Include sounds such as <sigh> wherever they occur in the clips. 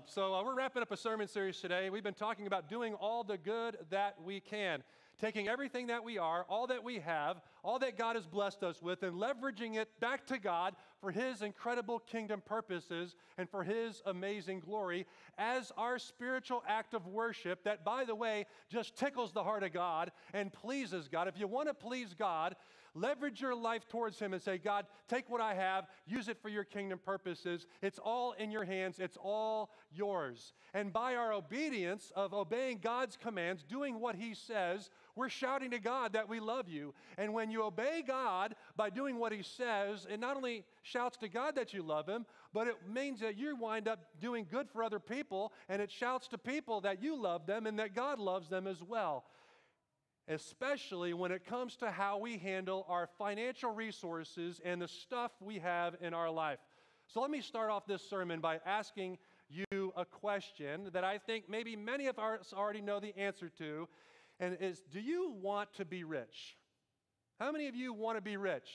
Um, so, uh, we're wrapping up a sermon series today. We've been talking about doing all the good that we can, taking everything that we are, all that we have, all that God has blessed us with, and leveraging it back to God for His incredible kingdom purposes and for His amazing glory as our spiritual act of worship that, by the way, just tickles the heart of God and pleases God. If you want to please God, leverage your life towards Him and say, God, take what I have, use it for your kingdom purposes. It's all in your hands, it's all yours. And by our obedience of obeying God's commands, doing what He says, we're shouting to God that we love you. And when you obey God by doing what He says, it not only shouts to God that you love Him, but it means that you wind up doing good for other people, and it shouts to people that you love them and that God loves them as well especially when it comes to how we handle our financial resources and the stuff we have in our life. So let me start off this sermon by asking you a question that I think maybe many of us already know the answer to, and is do you want to be rich? How many of you want to be rich?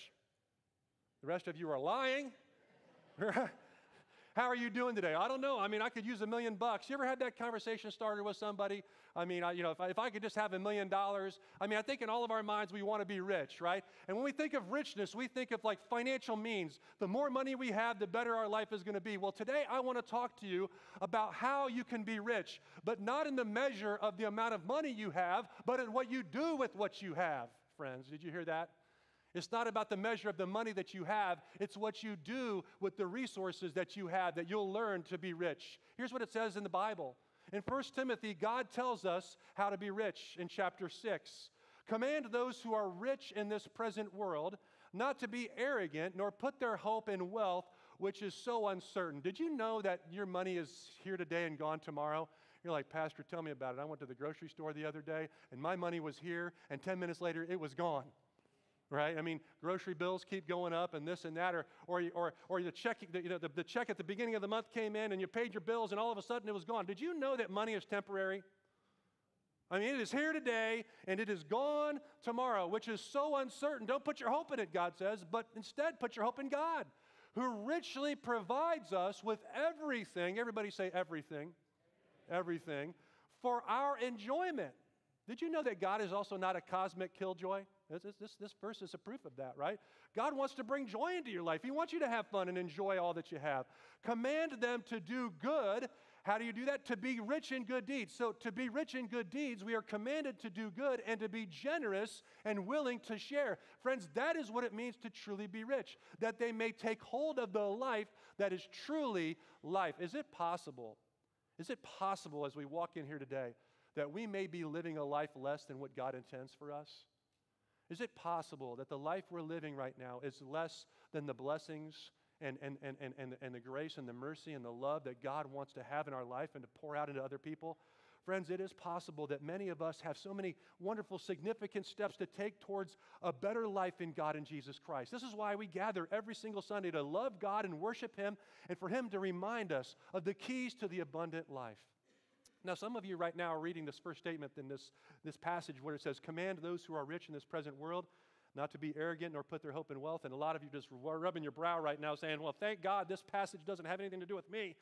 The rest of you are lying. <laughs> How are you doing today? I don't know. I mean, I could use a million bucks. You ever had that conversation started with somebody? I mean, I, you know, if I, if I could just have a million dollars, I mean, I think in all of our minds we want to be rich, right? And when we think of richness, we think of like financial means. The more money we have, the better our life is going to be. Well, today I want to talk to you about how you can be rich, but not in the measure of the amount of money you have, but in what you do with what you have, friends. Did you hear that? It's not about the measure of the money that you have, it's what you do with the resources that you have that you'll learn to be rich. Here's what it says in the Bible. In 1 Timothy, God tells us how to be rich in chapter 6. Command those who are rich in this present world not to be arrogant nor put their hope in wealth, which is so uncertain. Did you know that your money is here today and gone tomorrow? You're like, Pastor, tell me about it. I went to the grocery store the other day and my money was here, and 10 minutes later it was gone right? I mean, grocery bills keep going up and this and that, or, or, or, or the, check, the, you know, the, the check at the beginning of the month came in and you paid your bills and all of a sudden it was gone. Did you know that money is temporary? I mean, it is here today and it is gone tomorrow, which is so uncertain. Don't put your hope in it, God says, but instead put your hope in God, who richly provides us with everything. Everybody say everything. Everything. For our enjoyment. Did you know that God is also not a cosmic killjoy? This, this, this verse is a proof of that, right? God wants to bring joy into your life. He wants you to have fun and enjoy all that you have. Command them to do good. How do you do that? To be rich in good deeds. So, to be rich in good deeds, we are commanded to do good and to be generous and willing to share. Friends, that is what it means to truly be rich, that they may take hold of the life that is truly life. Is it possible? Is it possible as we walk in here today that we may be living a life less than what God intends for us? Is it possible that the life we're living right now is less than the blessings and, and, and, and, and the grace and the mercy and the love that God wants to have in our life and to pour out into other people? Friends, it is possible that many of us have so many wonderful, significant steps to take towards a better life in God and Jesus Christ. This is why we gather every single Sunday to love God and worship Him and for Him to remind us of the keys to the abundant life. Now, some of you right now are reading this first statement in this, this passage where it says, Command those who are rich in this present world not to be arrogant nor put their hope in wealth. And a lot of you just rubbing your brow right now saying, Well, thank God this passage doesn't have anything to do with me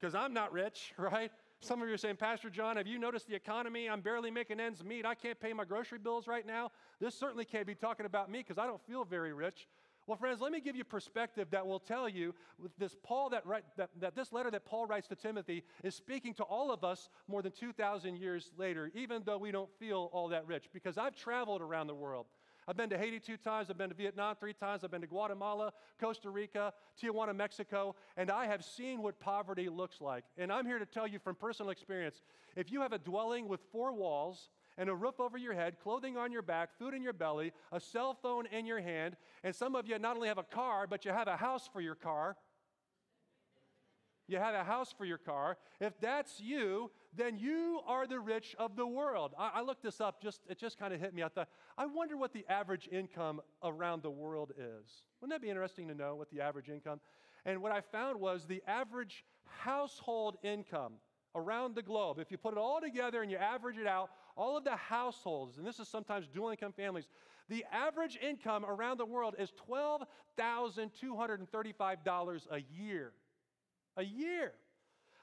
because I'm not rich, <laughs> right? Some of you are saying, Pastor John, have you noticed the economy? I'm barely making ends meet. I can't pay my grocery bills right now. This certainly can't be talking about me because I don't feel very rich. Well, friends, let me give you perspective that will tell you this Paul that, write, that, that this letter that Paul writes to Timothy is speaking to all of us more than 2,000 years later, even though we don't feel all that rich. Because I've traveled around the world. I've been to Haiti two times, I've been to Vietnam three times, I've been to Guatemala, Costa Rica, Tijuana, Mexico, and I have seen what poverty looks like. And I'm here to tell you from personal experience if you have a dwelling with four walls, and a roof over your head, clothing on your back, food in your belly, a cell phone in your hand, and some of you not only have a car, but you have a house for your car. You have a house for your car. If that's you, then you are the rich of the world. I, I looked this up, just it just kind of hit me. I thought, I wonder what the average income around the world is. Wouldn't that be interesting to know what the average income? And what I found was the average household income around the globe, if you put it all together and you average it out, all of the households, and this is sometimes dual income families, the average income around the world is $12,235 a year. A year.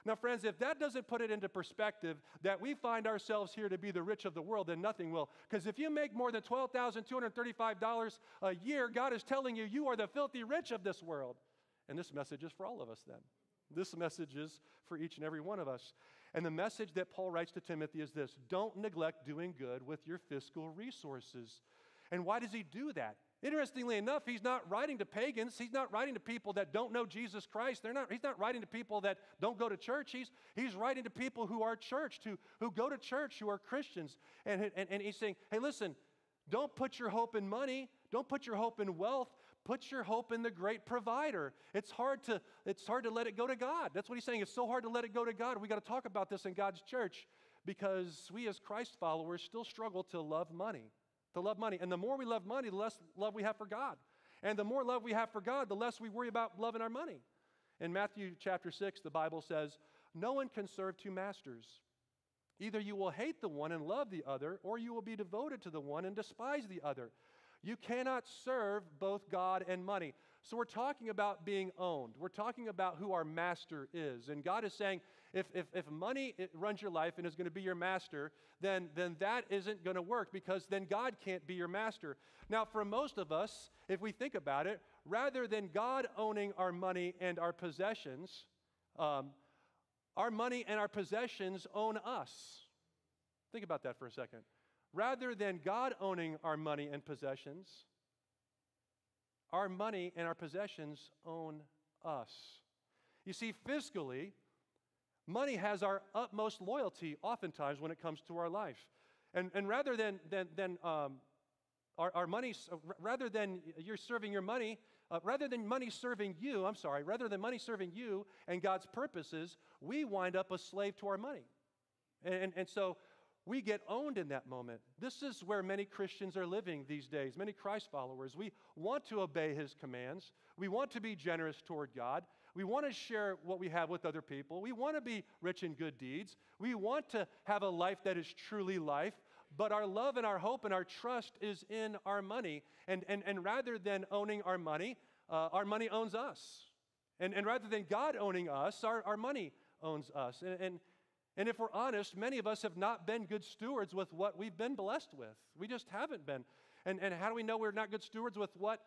Now, friends, if that doesn't put it into perspective that we find ourselves here to be the rich of the world, then nothing will. Because if you make more than $12,235 a year, God is telling you you are the filthy rich of this world. And this message is for all of us then. This message is for each and every one of us. And the message that Paul writes to Timothy is this don't neglect doing good with your fiscal resources. And why does he do that? Interestingly enough, he's not writing to pagans. He's not writing to people that don't know Jesus Christ. They're not, he's not writing to people that don't go to church. He's, he's writing to people who are churched, who, who go to church, who are Christians. And, and, and he's saying, hey, listen, don't put your hope in money. Don't put your hope in wealth. Put your hope in the great provider. It's hard to, it's hard to let it go to God. That's what he's saying. It's so hard to let it go to God. We got to talk about this in God's church because we as Christ followers still struggle to love money to love money. And the more we love money, the less love we have for God. And the more love we have for God, the less we worry about loving our money. In Matthew chapter 6, the Bible says, No one can serve two masters. Either you will hate the one and love the other, or you will be devoted to the one and despise the other. You cannot serve both God and money. So we're talking about being owned. We're talking about who our master is. And God is saying, if, if, if money runs your life and is going to be your master, then, then that isn't going to work because then God can't be your master. Now, for most of us, if we think about it, rather than God owning our money and our possessions, um, our money and our possessions own us. Think about that for a second. Rather than God owning our money and possessions, our money and our possessions own us. You see, fiscally, Money has our utmost loyalty oftentimes when it comes to our life. And, and rather than, than, than um, our, our money, rather than you're serving your money, uh, rather than money serving you, I'm sorry, rather than money serving you and God's purposes, we wind up a slave to our money. And, and, and so we get owned in that moment. This is where many Christians are living these days, many Christ followers. We want to obey his commands, we want to be generous toward God, we want to share what we have with other people. We want to be rich in good deeds. We want to have a life that is truly life. But our love and our hope and our trust is in our money. And, and, and rather than owning our money, uh, our money owns us. And, and rather than God owning us, our, our money owns us. And, and, and if we're honest, many of us have not been good stewards with what we've been blessed with. We just haven't been. And, and how do we know we're not good stewards with what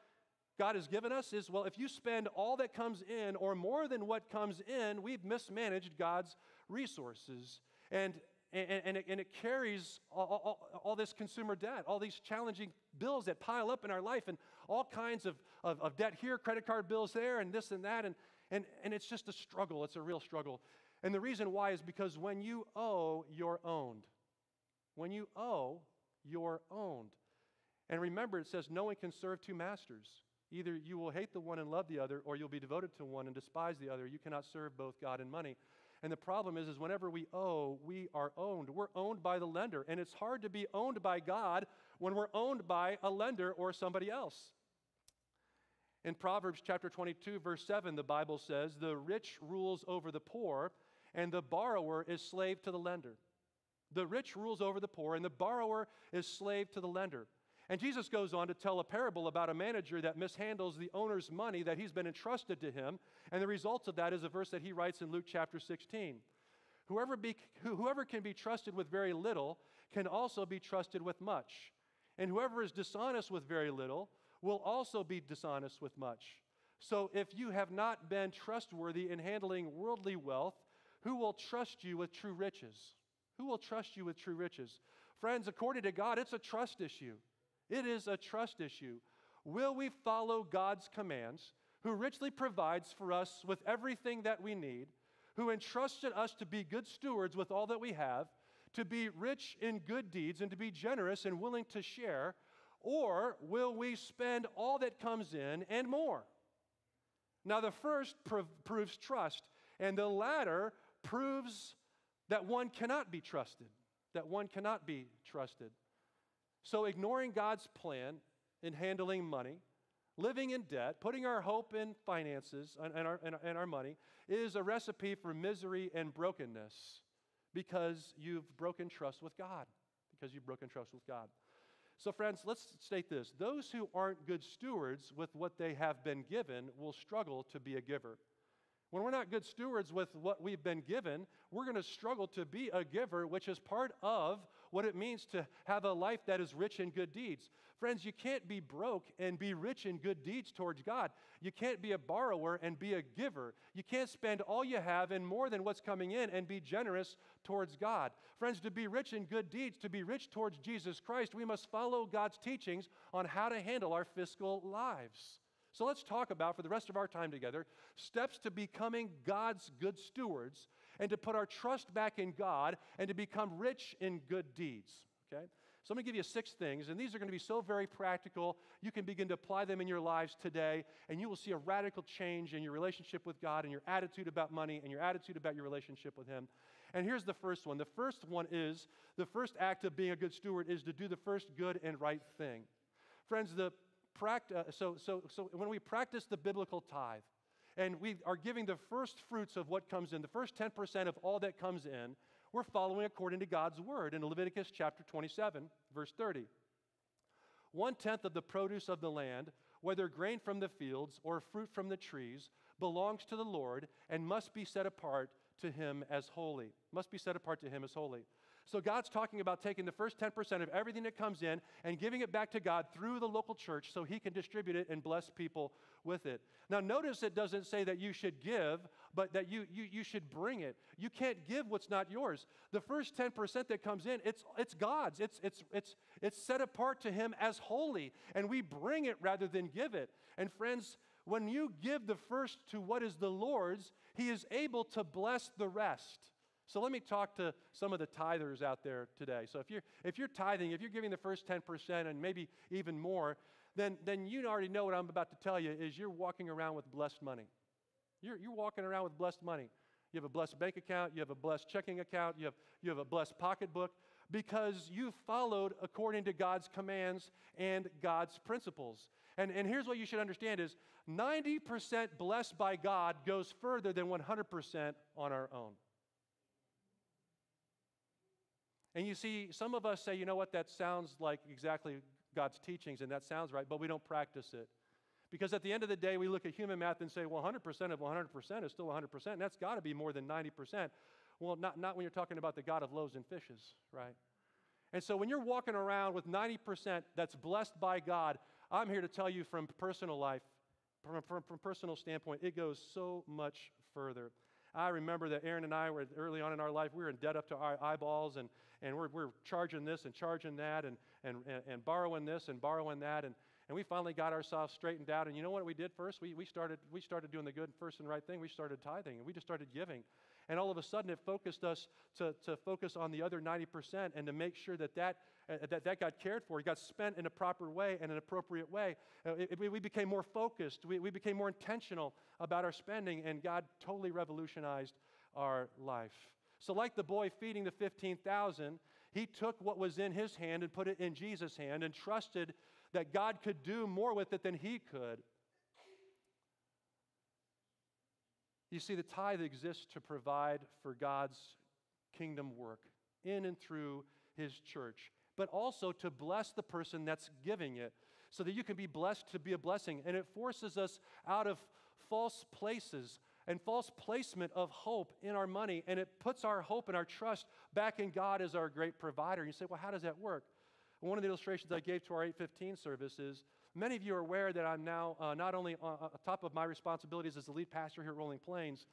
God has given us is well, if you spend all that comes in or more than what comes in, we've mismanaged God's resources. And, and, and, it, and it carries all, all, all, this consumer debt, all these challenging bills that pile up in our life, and all kinds of, of, of debt here, credit card bills there, and this and that. And, and, and it's just a struggle. It's a real struggle. And the reason why is because when you owe, you're owned. When you owe, you're owned. And remember, it says no one can serve two masters. Either you will hate the one and love the other, or you'll be devoted to one and despise the other. You cannot serve both God and money. And the problem is, is whenever we owe, we are owned. We're owned by the lender. And it's hard to be owned by God when we're owned by a lender or somebody else. In Proverbs chapter 22, verse 7, the Bible says, The rich rules over the poor, and the borrower is slave to the lender. The rich rules over the poor, and the borrower is slave to the lender. And Jesus goes on to tell a parable about a manager that mishandles the owner's money that he's been entrusted to him. And the result of that is a verse that he writes in Luke chapter 16. Whoever, be, whoever can be trusted with very little can also be trusted with much. And whoever is dishonest with very little will also be dishonest with much. So if you have not been trustworthy in handling worldly wealth, who will trust you with true riches? Who will trust you with true riches? Friends, according to God, it's a trust issue. It is a trust issue. Will we follow God's commands, who richly provides for us with everything that we need, who entrusted us to be good stewards with all that we have, to be rich in good deeds, and to be generous and willing to share? Or will we spend all that comes in and more? Now, the first prov- proves trust, and the latter proves that one cannot be trusted, that one cannot be trusted. So, ignoring God's plan in handling money, living in debt, putting our hope in finances and, and, our, and, and our money is a recipe for misery and brokenness because you've broken trust with God. Because you've broken trust with God. So, friends, let's state this those who aren't good stewards with what they have been given will struggle to be a giver. When we're not good stewards with what we've been given, we're going to struggle to be a giver, which is part of what it means to have a life that is rich in good deeds. Friends, you can't be broke and be rich in good deeds towards God. You can't be a borrower and be a giver. You can't spend all you have and more than what's coming in and be generous towards God. Friends, to be rich in good deeds, to be rich towards Jesus Christ, we must follow God's teachings on how to handle our fiscal lives. So let's talk about, for the rest of our time together, steps to becoming God's good stewards and to put our trust back in God and to become rich in good deeds. Okay? So I'm going to give you six things, and these are going to be so very practical. You can begin to apply them in your lives today, and you will see a radical change in your relationship with God and your attitude about money and your attitude about your relationship with Him. And here's the first one. The first one is the first act of being a good steward is to do the first good and right thing. Friends, the uh, so, so, so when we practice the biblical tithe, and we are giving the first fruits of what comes in, the first 10% of all that comes in, we're following according to God's word in Leviticus chapter 27, verse 30. One tenth of the produce of the land, whether grain from the fields or fruit from the trees, belongs to the Lord and must be set apart to him as holy. Must be set apart to him as holy. So God's talking about taking the first 10% of everything that comes in and giving it back to God through the local church so he can distribute it and bless people with it. Now, notice it doesn't say that you should give, but that you, you, you should bring it. You can't give what's not yours. The first 10% that comes in, it's, it's God's. It's, it's, it's, it's set apart to him as holy, and we bring it rather than give it. And friends, when you give the first to what is the Lord's, he is able to bless the rest. So let me talk to some of the tithers out there today. So if you're, if you're tithing, if you're giving the first 10% and maybe even more, then, then you already know what I'm about to tell you is you're walking around with blessed money. You're, you're walking around with blessed money. You have a blessed bank account, you have a blessed checking account, you have, you have a blessed pocketbook because you followed according to God's commands and God's principles. And, and here's what you should understand is 90% blessed by God goes further than 100% on our own. And you see, some of us say, you know what, that sounds like exactly God's teachings, and that sounds right, but we don't practice it. Because at the end of the day, we look at human math and say, well, 100% of 100% is still 100%, and that's got to be more than 90%. Well, not, not when you're talking about the God of loaves and fishes, right? And so when you're walking around with 90% that's blessed by God, I'm here to tell you from personal life, from, from, from personal standpoint, it goes so much further. I remember that Aaron and I were early on in our life, we were in debt up to our eyeballs, and, and we're, we're charging this and charging that, and, and, and, borrowing this and borrowing that. And, and we finally got ourselves straightened out. And you know what we did first? We, we, started, we started doing the good first and right thing. We started tithing, and we just started giving. And all of a sudden, it focused us to, to focus on the other 90% and to make sure that that, uh, that that got cared for. It got spent in a proper way and an appropriate way. Uh, it, it, we became more focused. We, we became more intentional about our spending, and God totally revolutionized our life. So, like the boy feeding the 15,000, he took what was in his hand and put it in Jesus' hand and trusted that God could do more with it than he could. You see, the tithe exists to provide for God's kingdom work in and through his church, but also to bless the person that's giving it so that you can be blessed to be a blessing. And it forces us out of false places and false placement of hope in our money, and it puts our hope and our trust back in God as our great provider. You say, well, how does that work? One of the illustrations I gave to our 815 service is Many of you are aware that I'm now uh, not only on, on top of my responsibilities as the lead pastor here at Rolling Plains,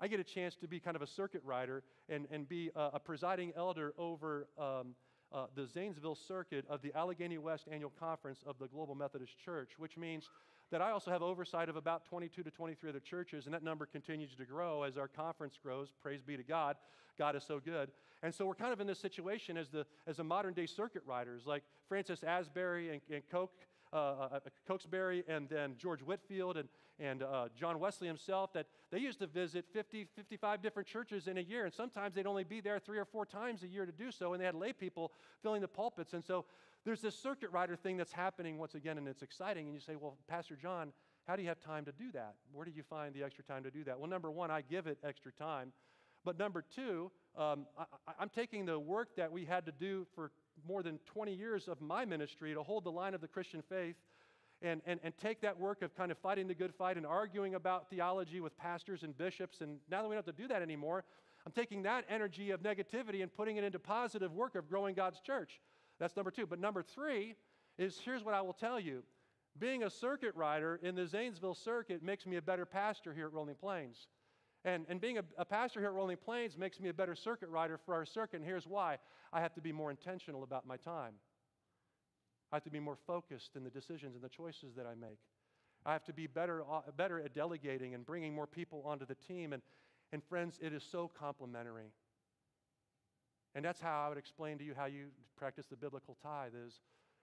I get a chance to be kind of a circuit rider and, and be a, a presiding elder over um, uh, the Zanesville circuit of the Allegheny West Annual Conference of the Global Methodist Church, which means that I also have oversight of about 22 to 23 other churches, and that number continues to grow as our conference grows. Praise be to God. God is so good. And so we're kind of in this situation as the, as the modern day circuit riders, like Francis Asbury and, and Coke uh, uh, Cokesbury and then George Whitefield and, and uh, John Wesley himself, that they used to visit 50, 55 different churches in a year. And sometimes they'd only be there three or four times a year to do so. And they had lay people filling the pulpits. And so there's this circuit rider thing that's happening once again, and it's exciting. And you say, well, Pastor John, how do you have time to do that? Where do you find the extra time to do that? Well, number one, I give it extra time. But number two, um, I, am taking the work that we had to do for more than 20 years of my ministry to hold the line of the Christian faith and, and, and take that work of kind of fighting the good fight and arguing about theology with pastors and bishops. And now that we don't have to do that anymore, I'm taking that energy of negativity and putting it into positive work of growing God's church. That's number two. But number three is here's what I will tell you. Being a circuit rider in the Zanesville circuit makes me a better pastor here at Rolling Plains. And, and being a, a, pastor here at Rolling Plains makes me a better circuit rider for our circuit. And here's why I have to be more intentional about my time. I have to be more focused in the decisions and the choices that I make. I have to be better, uh, better at delegating and bringing more people onto the team. And, and friends, it is so complementary. And that's how I would explain to you how you practice the biblical tithe is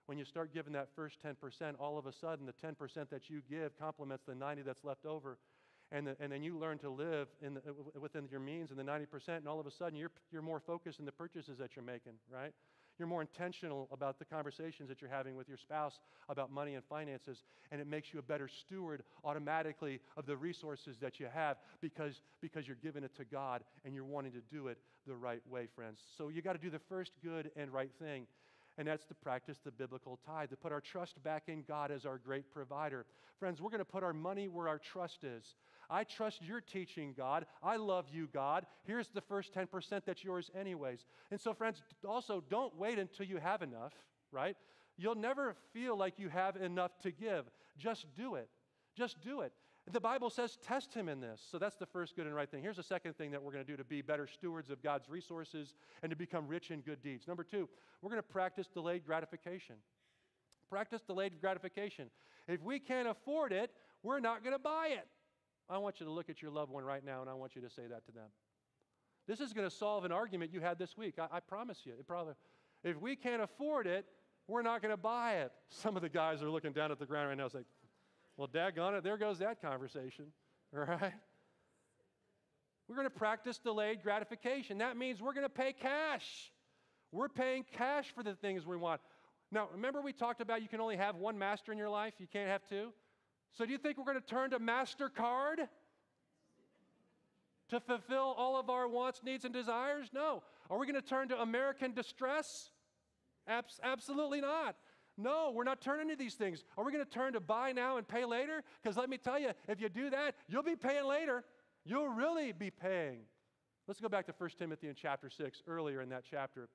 when you start giving that first 10%, all of a sudden the 10% that you give complements the 90 that's left over. And, the, and then you learn to live in the, within your means and the 90%, and all of a sudden you're, you're more focused in the purchases that you're making, right? You're more intentional about the conversations that you're having with your spouse about money and finances, and it makes you a better steward automatically of the resources that you have because, because you're giving it to God and you're wanting to do it the right way, friends. So you got to do the first good and right thing and that's to practice the biblical tithe, to put our trust back in God as our great provider. Friends, we're going to put our money where our trust is. I trust your teaching, God. I love you, God. Here's the first 10% that's yours, anyways. And so, friends, also don't wait until you have enough, right? You'll never feel like you have enough to give. Just do it. Just do it. The Bible says test him in this. So that's the first good and right thing. Here's the second thing that we're going to do to be better stewards of God's resources and to become rich in good deeds. Number two, we're going to practice delayed gratification. Practice delayed gratification. If we can't afford it, we're not going to buy it. I want you to look at your loved one right now and I want you to say that to them. This is going to solve an argument you had this week. I, I promise you. It probably, if we can't afford it, we're not going to buy it. Some of the guys are looking down at the ground right now. It's like, well, daggone it, there goes that conversation, <laughs> all right? We're going to practice delayed gratification. That means we're going to pay cash. We're paying cash for the things we want. Now, remember we talked about you can only have one master in your life, you can't have two? So, do you think we're going to turn to MasterCard to fulfill all of our wants, needs, and desires? No. Are we going to turn to American Distress? Abs- absolutely not. No, we're not turning to these things. Are we going to turn to buy now and pay later? Because let me tell you, if you do that, you'll be paying later. You'll really be paying. Let's go back to 1 Timothy in chapter 6, earlier in that chapter.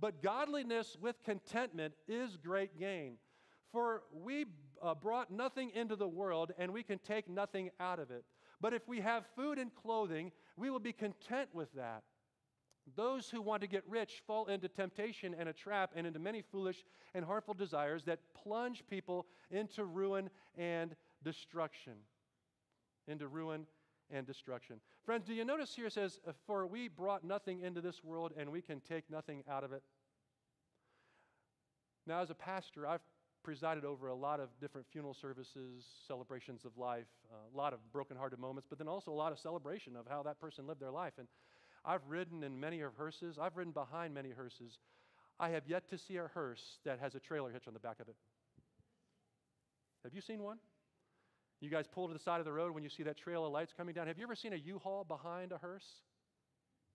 But godliness with contentment is great gain. For we uh, brought nothing into the world, and we can take nothing out of it. But if we have food and clothing, we will be content with that. Those who want to get rich fall into temptation and a trap and into many foolish and harmful desires that plunge people into ruin and destruction. Into ruin and destruction. Friends, do you notice here it says, For we brought nothing into this world and we can take nothing out of it? Now, as a pastor, I've presided over a lot of different funeral services, celebrations of life, a lot of broken-hearted moments, but then also a lot of celebration of how that person lived their life. And I've ridden in many of hearses, I've ridden behind many hearses. I have yet to see a hearse that has a trailer hitch on the back of it. Have you seen one? You guys pull to the side of the road when you see that trail of lights coming down. Have you ever seen a U-Haul behind a hearse?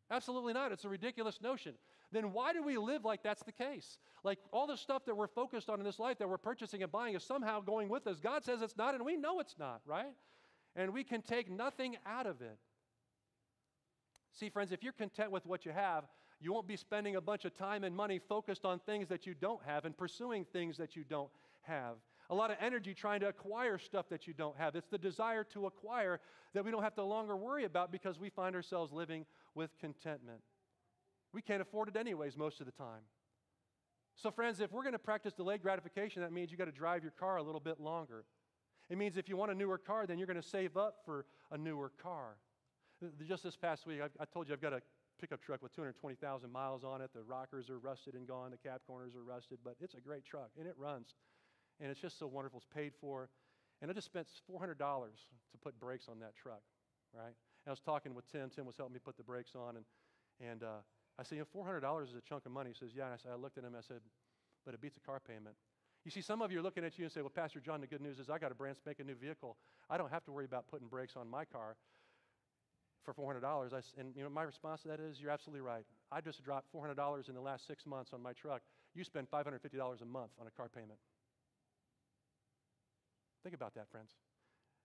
Absolutely not. It's a ridiculous notion. Then why do we live like that's the case? Like all the stuff that we're focused on in this life that we're purchasing and buying is somehow going with us. God says it's not, and we know it's not, right? And we can take nothing out of it. See, friends, if you're content with what you have, you won't be spending a bunch of time and money focused on things that you don't have and pursuing things that you don't have. A lot of energy trying to acquire stuff that you don't have. It's the desire to acquire that we don't have to longer worry about because we find ourselves living with contentment. We can't afford it anyways most of the time. So, friends, if we're going to practice delayed gratification, that means you got to drive your car a little bit longer. It means if you want a newer car, then you're going to save up for a newer car. Just this past week, I, I told you I've got a pickup truck with 220,000 miles on it. The rockers are rusted and gone, the cab corners are rusted, but it's a great truck and it runs. And it's just so wonderful. It's paid for. And I just spent $400 to put brakes on that truck, right? And I was talking with Tim. Tim was helping me put the brakes on. And, and uh, I said, you know, $400 is a chunk of money. He says, yeah. And I, said, I looked at him I said, but it beats a car payment. You see, some of you are looking at you and say, well, Pastor John, the good news is I got a brand spanking new vehicle. I don't have to worry about putting brakes on my car for $400. I, and you know, my response to that is, you're absolutely right. I just dropped $400 in the last six months on my truck. You spend $550 a month on a car payment. Think about that, friends.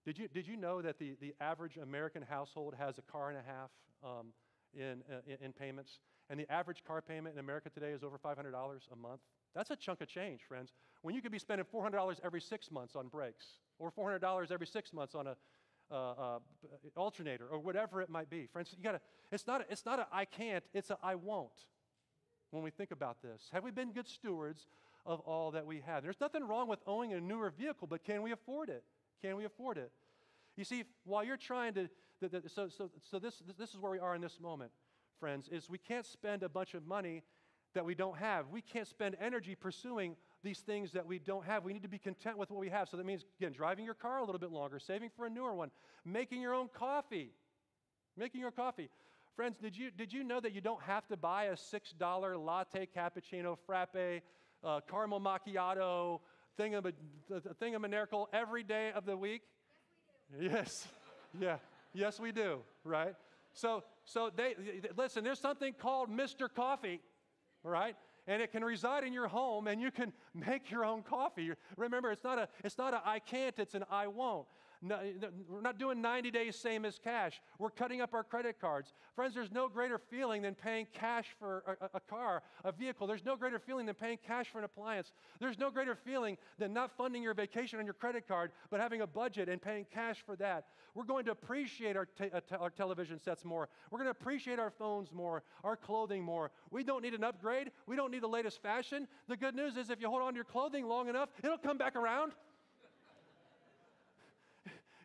Did you, did you know that the, the average American household has a car and a half um, in, uh, in, payments? And the average car payment in America today is over $500 a month? That's a chunk of change, friends. When you could be spending $400 every six months on brakes, or $400 every six months on a uh, uh, alternator, or whatever it might be, friends, you gotta. It's not. A, it's not a I can't. It's a I won't. When we think about this, have we been good stewards of all that we have? There's nothing wrong with owning a newer vehicle, but can we afford it? Can we afford it? You see, while you're trying to, the, the, so, so, so this, this is where we are in this moment, friends, is we can't spend a bunch of money that we don't have. We can't spend energy pursuing these things that we don't have. We need to be content with what we have. So that means, again, driving your car a little bit longer, saving for a newer one, making your own coffee. Making your coffee. Friends, did you, did you know that you don't have to buy a $6 latte cappuccino, frappe, uh, caramel macchiato, thingam, thingamanerkel every day of the week? <laughs> Yes, yeah, yes, we do, right? So, so they listen. There's something called Mr. Coffee, right? And it can reside in your home, and you can <laughs> make your own coffee. Remember, it's not a, it's not a I can't. It's an I won't. We're not doing 90 days same as cash. We're cutting up our credit cards. Friends, there's no greater feeling than paying cash for a, a, car, a vehicle. There's no greater feeling than paying cash for an appliance. There's no greater feeling than not funding your vacation on your credit card, but having a budget and paying cash for that. We're going to appreciate our, te- uh, our television sets more. We're going to appreciate our phones more, our clothing more. We don't need an upgrade. We don't need the latest fashion. The good news is if you hold on to your clothing long enough, it'll come back around.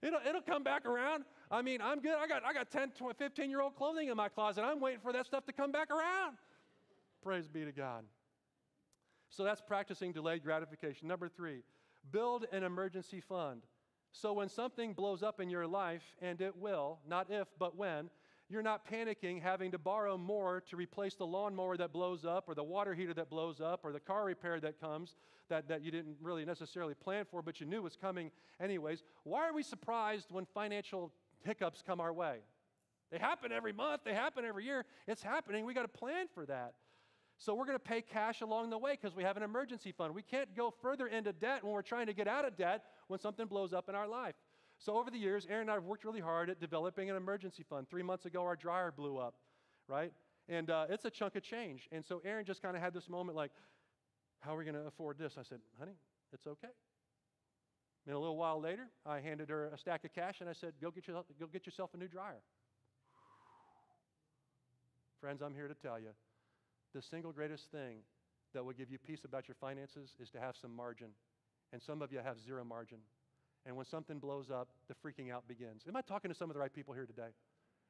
It'll, it'll come back around. I mean, I'm good. I got, I got 10, 20, 15 year old clothing in my closet. I'm waiting for that stuff to come back around. Praise be to God. So that's practicing delayed gratification. Number three, build an emergency fund. So when something blows up in your life, and it will, not if, but when, you're not panicking having to borrow more to replace the lawnmower that blows up or the water heater that blows up or the car repair that comes that, that you didn't really necessarily plan for, but you knew was coming anyways. Why are we surprised when financial hiccups come our way? They happen every month, they happen every year. It's happening. We got to plan for that. So we're going to pay cash along the way because we have an emergency fund. We can't go further into debt when we're trying to get out of debt when something blows up in our life. So over the years, Aaron and I have worked really hard at developing an emergency fund. Three months ago, our dryer blew up, right? And uh, it's a chunk of change. And so Aaron just kind of had this moment like, how are we going to afford this? I said, honey, it's okay. And a little while later, I handed her a stack of cash and I said, go get, yourself, go get yourself a new dryer. Friends, I'm here to tell you the single greatest thing that will give you peace about your finances is to have some margin. And some of you have zero margin. And when something blows up, the freaking out begins. Am I talking to some of the right people here today?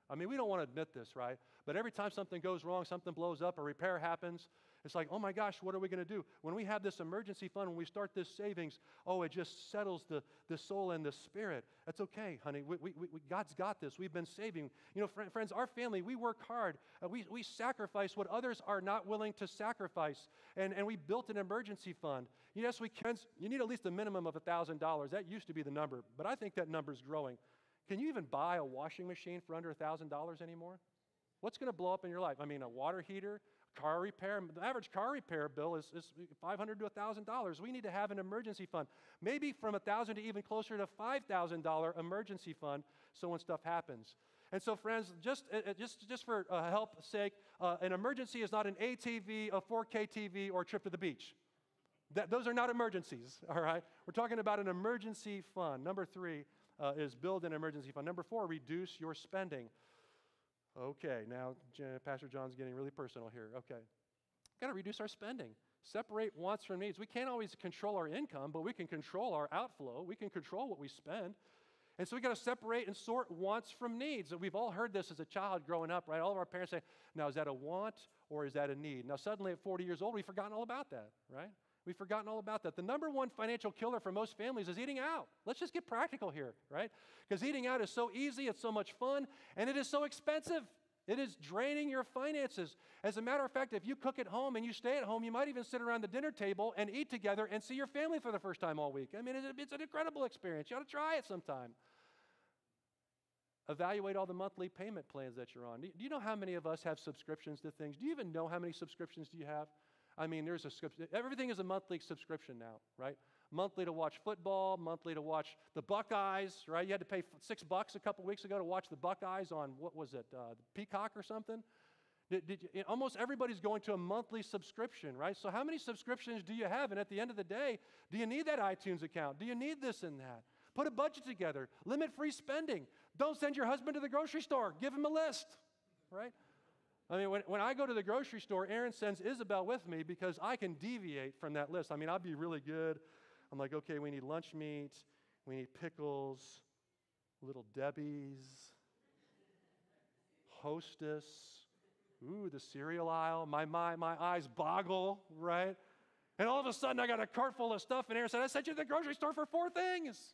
I mean, we don't want to admit this, right? But every time something goes wrong, something blows up, a repair happens, it's like, oh my gosh, what are we going to do? When we have this emergency fund, when we start this savings, oh, it just settles the, the soul and the spirit. That's okay, honey. We, we, we, God's got this. We've been saving. You know, fr- friends, our family, we work hard. Uh, we, we sacrifice what others are not willing to sacrifice. And, and we built an emergency fund. Yes, we can. You need at least a minimum of $1,000. That used to be the number, but I think that number's growing. Can you even buy a washing machine for under $1,000 anymore? What's going to blow up in your life? I mean, a water heater, car repair, the average car repair bill is, is 500 to $1,000. We need to have an emergency fund, maybe from $1,000 to even closer to $5,000 emergency fund so when stuff happens. And so, friends, just, uh, uh just, just for uh, help's sake, uh, an emergency is not an ATV, a 4K TV, or a trip to the beach. That, those are not emergencies, <laughs> all right? We're talking about an emergency fund. Number three uh, is build an emergency fund. Number four, reduce your spending. Okay, now Pastor John's getting really personal here. Okay. Got to reduce our spending. Separate wants from needs. We can't always control our income, but we can control our outflow. We can control what we spend. And so we got to separate and sort wants from needs. And we've all heard this as a child growing up, right? All of our parents say, now, is that a want or is that a need? Now, suddenly at 40 years old, we've forgotten all about that, right? We've forgotten all about that. The number one financial killer for most families is eating out. Let's just get practical here, right? Because eating out is so easy, it's so much fun, and it is so expensive. It is draining your finances. As a matter of fact, if you cook at home and you stay at home, you might even sit around the dinner table and eat together and see your family for the first time all week. I mean, it's an incredible experience. You ought to try it sometime. Evaluate all the monthly payment plans that you're on. Do you know how many of us have subscriptions to things? Do you even know how many subscriptions do you have? I mean, there's a subscription. Everything is a monthly subscription now, right? monthly to watch football, monthly to watch the Buckeyes, right? You had to pay six bucks a couple weeks ago to watch the Buckeyes on, what was it, uh, Peacock or something? Did, did you, almost everybody's going to a monthly subscription, right? So, how many subscriptions do you have? And at the end of the day, do you need that iTunes account? Do you need this and that? Put a budget together, limit free spending. Don't send your husband to the grocery store, give him a list, right? I mean, when, when I go to the grocery store, Aaron sends Isabel with me because I can deviate from that list. I mean, I'd be really good. I'm like, okay, we need lunch meat, we need pickles, little Debbie's, hostess, ooh, the cereal aisle. My, my, my eyes boggle, right? And all of a sudden, I got a cart full of stuff, and Aaron said, I sent you to the grocery store for four things,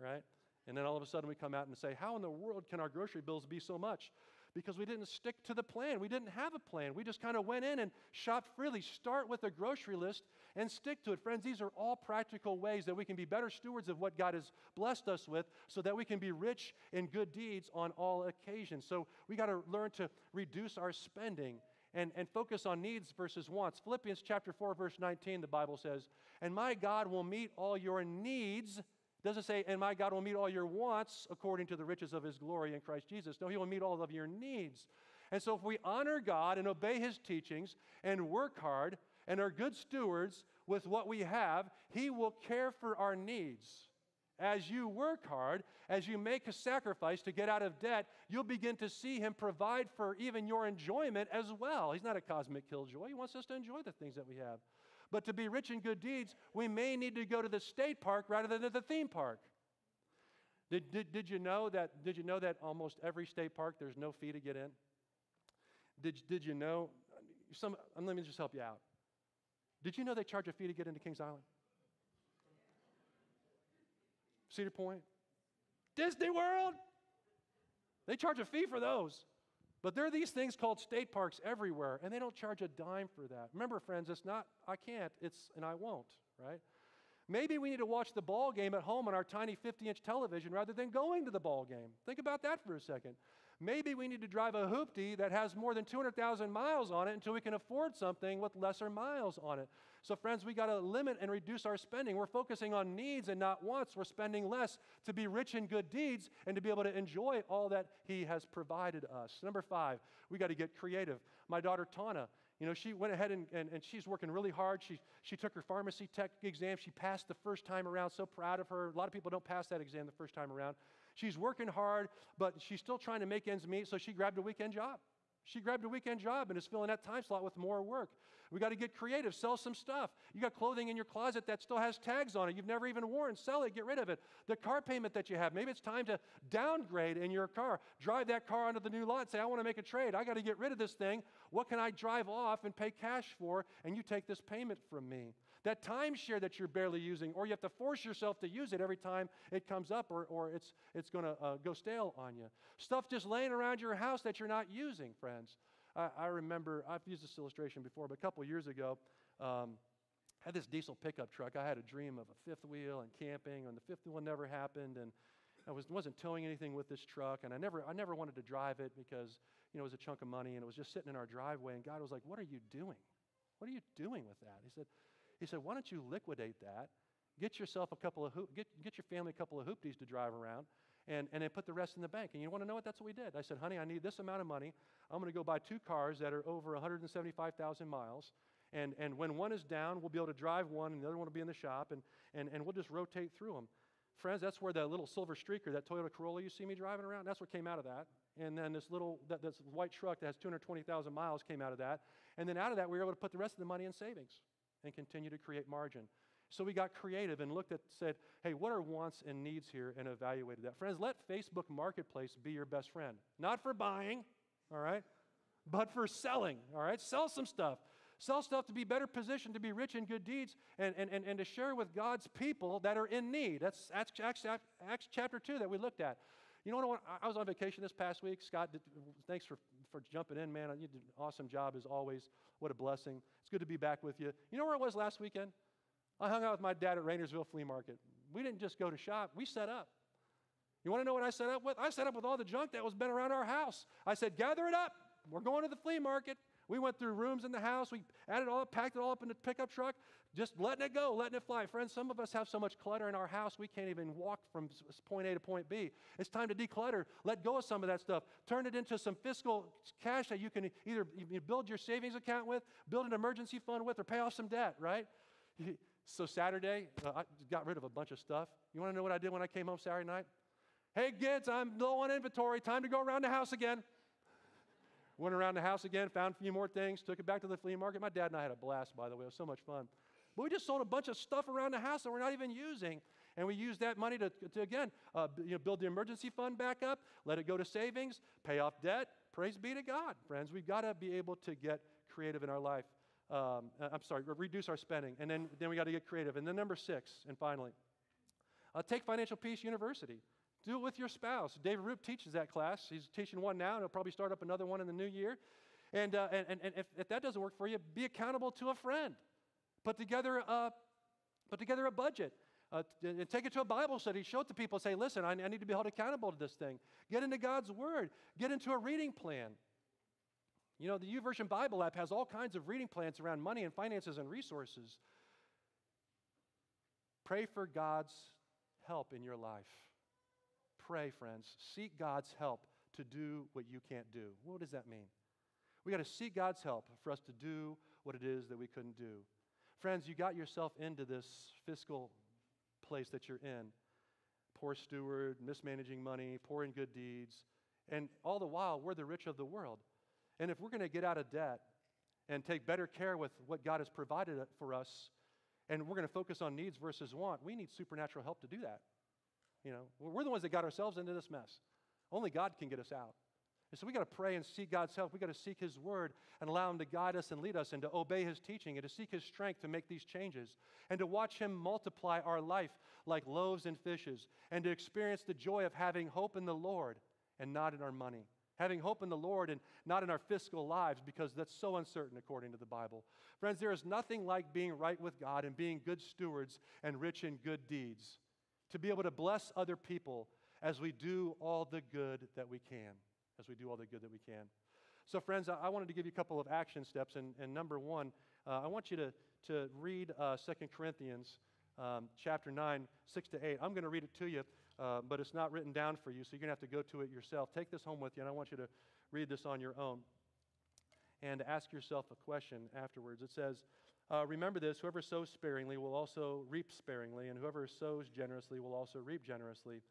right? And then all of a sudden, we come out and say, How in the world can our grocery bills be so much? Because we didn't stick to the plan. We didn't have a plan. We just kind of went in and shopped freely. Start with a grocery list and stick to it. Friends, these are all practical ways that we can be better stewards of what God has blessed us with so that we can be rich in good deeds on all occasions. So we got to learn to reduce our spending and, and focus on needs versus wants. Philippians chapter 4, verse 19, the Bible says, And my God will meet all your needs doesn't say, and my God will meet all your wants according to the riches of his glory in Christ Jesus. No, he will meet all of your needs. And so if we honor God and obey his teachings and work hard and are good stewards with what we have, he will care for our needs. As you work hard, as you make a sacrifice to get out of debt, you'll begin to see Him provide for even your enjoyment as well. He's not a cosmic killjoy. He wants us to enjoy the things that we have. But to be rich in good deeds, we may need to go to the state park rather than to the theme park. Did, did, did, you know that, did you know that almost every state park there's no fee to get in? Did, did you know? Some, um, let me just help you out. Did you know they charge a fee to get into Kings Island? Cedar Point? Disney World? They charge a fee for those. But there are these things called state parks everywhere, and they don't charge a dime for that. Remember, friends, it's not, I can't, it's, and I won't, right? Maybe we need to watch the ball game at home on our tiny 50 inch television rather than going to the ball game. Think about that for a second. Maybe we need to drive a hoopty that has more than 200,000 miles on it until we can afford something with lesser miles on it. So, friends, we got to limit and reduce our spending. We're focusing on needs and not wants. We're spending less to be rich in good deeds and to be able to enjoy all that He has provided us. Number five, we got to get creative. My daughter, Tana, you know, she went ahead and, and, and she's working really hard. She, she took her pharmacy tech exam. She passed the first time around. So proud of her. A lot of people don't pass that exam the first time around. She's working hard, but she's still trying to make ends meet, so she grabbed a weekend job. She grabbed a weekend job and is filling that time slot with more work. We got to get creative, sell some stuff. You got clothing in your closet that still has tags on it you've never even worn. Sell it, get rid of it. The car payment that you have, maybe it's time to downgrade in your car. Drive that car onto the new lot, say, I want to make a trade. I got to get rid of this thing. What can I drive off and pay cash for? And you take this payment from me that timeshare that you're barely using, or you have to force yourself to use it every time it comes up, or, or it's, it's going to uh, go stale on you. Stuff just laying around your house that you're not using, friends. I, I remember, I've used this illustration before, but a couple years ago, um, I had this diesel pickup truck. I had a dream of a fifth wheel and camping, and the fifth one never happened. And I was, wasn't towing anything with this truck, and I never, I never wanted to drive it because you know, it was a chunk of money, and it was just sitting in our driveway. And God was like, "What are you doing? What are you doing with that?" He said, he said, Why don't you liquidate that? Get yourself a couple of hoop, get, get your family a couple of hoopties to drive around and, and then put the rest in the bank. And you want to know what? That's what we did. I said, honey, I need this amount of money. I'm going to go buy two cars that are over 175,000 miles. And, and when one is down, we'll be able to drive one and the other one will be in the shop and, and, and we'll just rotate through them. Friends, that's where that little silver streaker, that Toyota Corolla you see me driving around, that's what came out of that. And then this little, that, this white truck that has 220,000 miles came out of that. And then out of that, we were able to put the rest of the money in savings and continue to create margin. So we got creative and looked at, said, hey, what are wants and needs here, and evaluated that. Friends, let Facebook Marketplace be your best friend. Not for buying, all right, but for selling, all right? Sell some stuff. Sell stuff to be better positioned to be rich in good deeds and, and, and, and to share with God's people that are in need. That's Acts, Acts, Acts chapter 2 that we looked at. You know what? I was on vacation this past week. Scott, thanks for, for jumping in, man. You did an awesome job as always. What a blessing. It's good to be back with you. You know where I was last weekend? I hung out with my dad at Rainersville Flea Market. We didn't just go to shop, we set up. You want to know what I set up with? I set up with all the junk that was been around our house. I said, gather it up. We're going to the flea market. We went through rooms in the house. We added all up, packed it all up in the pickup truck, just letting it go, letting it fly. Friends, some of us have so much clutter in our house we can't even walk from point A to point B. It's time to declutter. Let go of some of that stuff. Turn it into some fiscal cash that you can either build your savings account with, build an emergency fund with, or pay off some debt, right? <laughs> So Saturday, uh, I got rid of a bunch of stuff. You want to know what I did when I came home Saturday night? Hey, kids, I'm low on inventory. Time to go around the house again. Went around the house again, found a few more things, took it back to the flea market. My dad and I had a blast, by the way. It was so much fun. But we just sold a bunch of stuff around the house that we're not even using. And we used that money to, to again, uh, you know, build the emergency fund back up, let it go to savings, pay off debt. Praise be to God, friends. We've got to be able to get creative in our life. Um, uh, I'm sorry, reduce our spending. And then, then we got to get creative. And then number six, and finally, uh, take Financial Peace University. Do it with your spouse. David Roop teaches that class. He's teaching one now, and he'll probably start up another one in the new year. And, uh, and, and if, if, that doesn't work for you, be accountable to a friend. Put together a, put together a budget. Uh, and take it to a Bible study. Show it to people. Say, listen, I, I need to be held accountable to this thing. Get into God's Word. Get into a reading plan. You know, the YouVersion Bible app has all kinds of reading plans around money and finances and resources. Pray for God's help in your life pray, friends, seek God's help to do what you can't do. What does that mean? We got to seek God's help for us to do what it is that we couldn't do. Friends, you got yourself into this fiscal place that you're in. Poor steward, mismanaging money, poor in good deeds. And all the while, we're the rich of the world. And if we're going to get out of debt and take better care with what God has provided for us, and we're going to focus on needs versus want, we need supernatural help to do that. You know, we're the ones that got ourselves into this mess. Only God can get us out. And so we got to pray and seek God's help. We got to seek His word and allow Him to guide us and lead us and to obey His teaching and to seek His strength to make these changes and to watch Him multiply our life like loaves and fishes and to experience the joy of having hope in the Lord and not in our money. Having hope in the Lord and not in our fiscal lives because that's so uncertain according to the Bible. Friends, there is nothing like being right with God and being good stewards and rich in good deeds to be able to bless other people as we do all the good that we can. As we do all the good that we can. So, friends, I, wanted to give you a couple of action steps. And, and number one, uh, I want you to, to read uh, 2 Corinthians um, chapter 9, 6 to 8. I'm going to read it to you, uh, but it's not written down for you, so you're going to have to go to it yourself. Take this home with you, and I want you to read this on your own and ask yourself a question afterwards. It says, uh, remember this whoever sows sparingly will also reap sparingly, and whoever sows generously will also reap generously.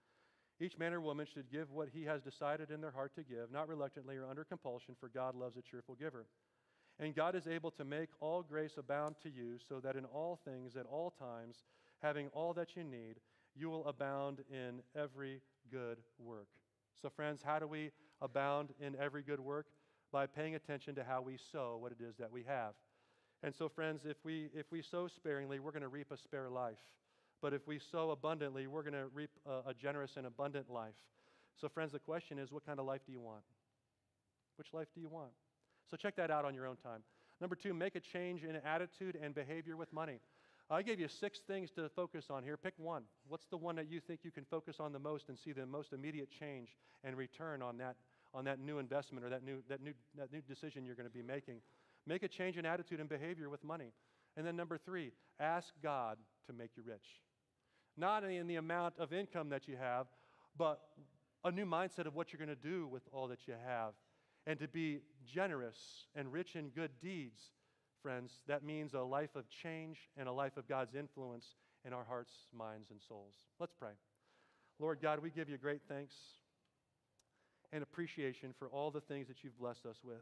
Each man or woman should give what he has decided in their heart to give, not reluctantly or under compulsion, for God loves a cheerful giver. And God is able to make all grace abound to you, so that in all things, at all times, having all that you need, you will abound in every good work. So, friends, how do we abound in every good work? By paying attention to how we sow what it is that we have. And so, friends, if we, if we sow sparingly, we're going to reap a spare life. But if we sow abundantly, we're going to reap a, a generous and abundant life. So, friends, the question is what kind of life do you want? Which life do you want? So, check that out on your own time. Number two, make a change in attitude and behavior with money. I gave you six things to focus on here. Pick one. What's the one that you think you can focus on the most and see the most immediate change and return on that, on that new investment or that new, that, new, that new decision you're going to be making? Make a change in attitude and behavior with money. And then number three, ask God to make you rich. Not in the amount of income that you have, but a new mindset of what you're going to do with all that you have. And to be generous and rich in good deeds, friends, that means a life of change and a life of God's influence in our hearts, minds, and souls. Let's pray. Lord God, we give you great thanks and appreciation for all the things that you've blessed us with.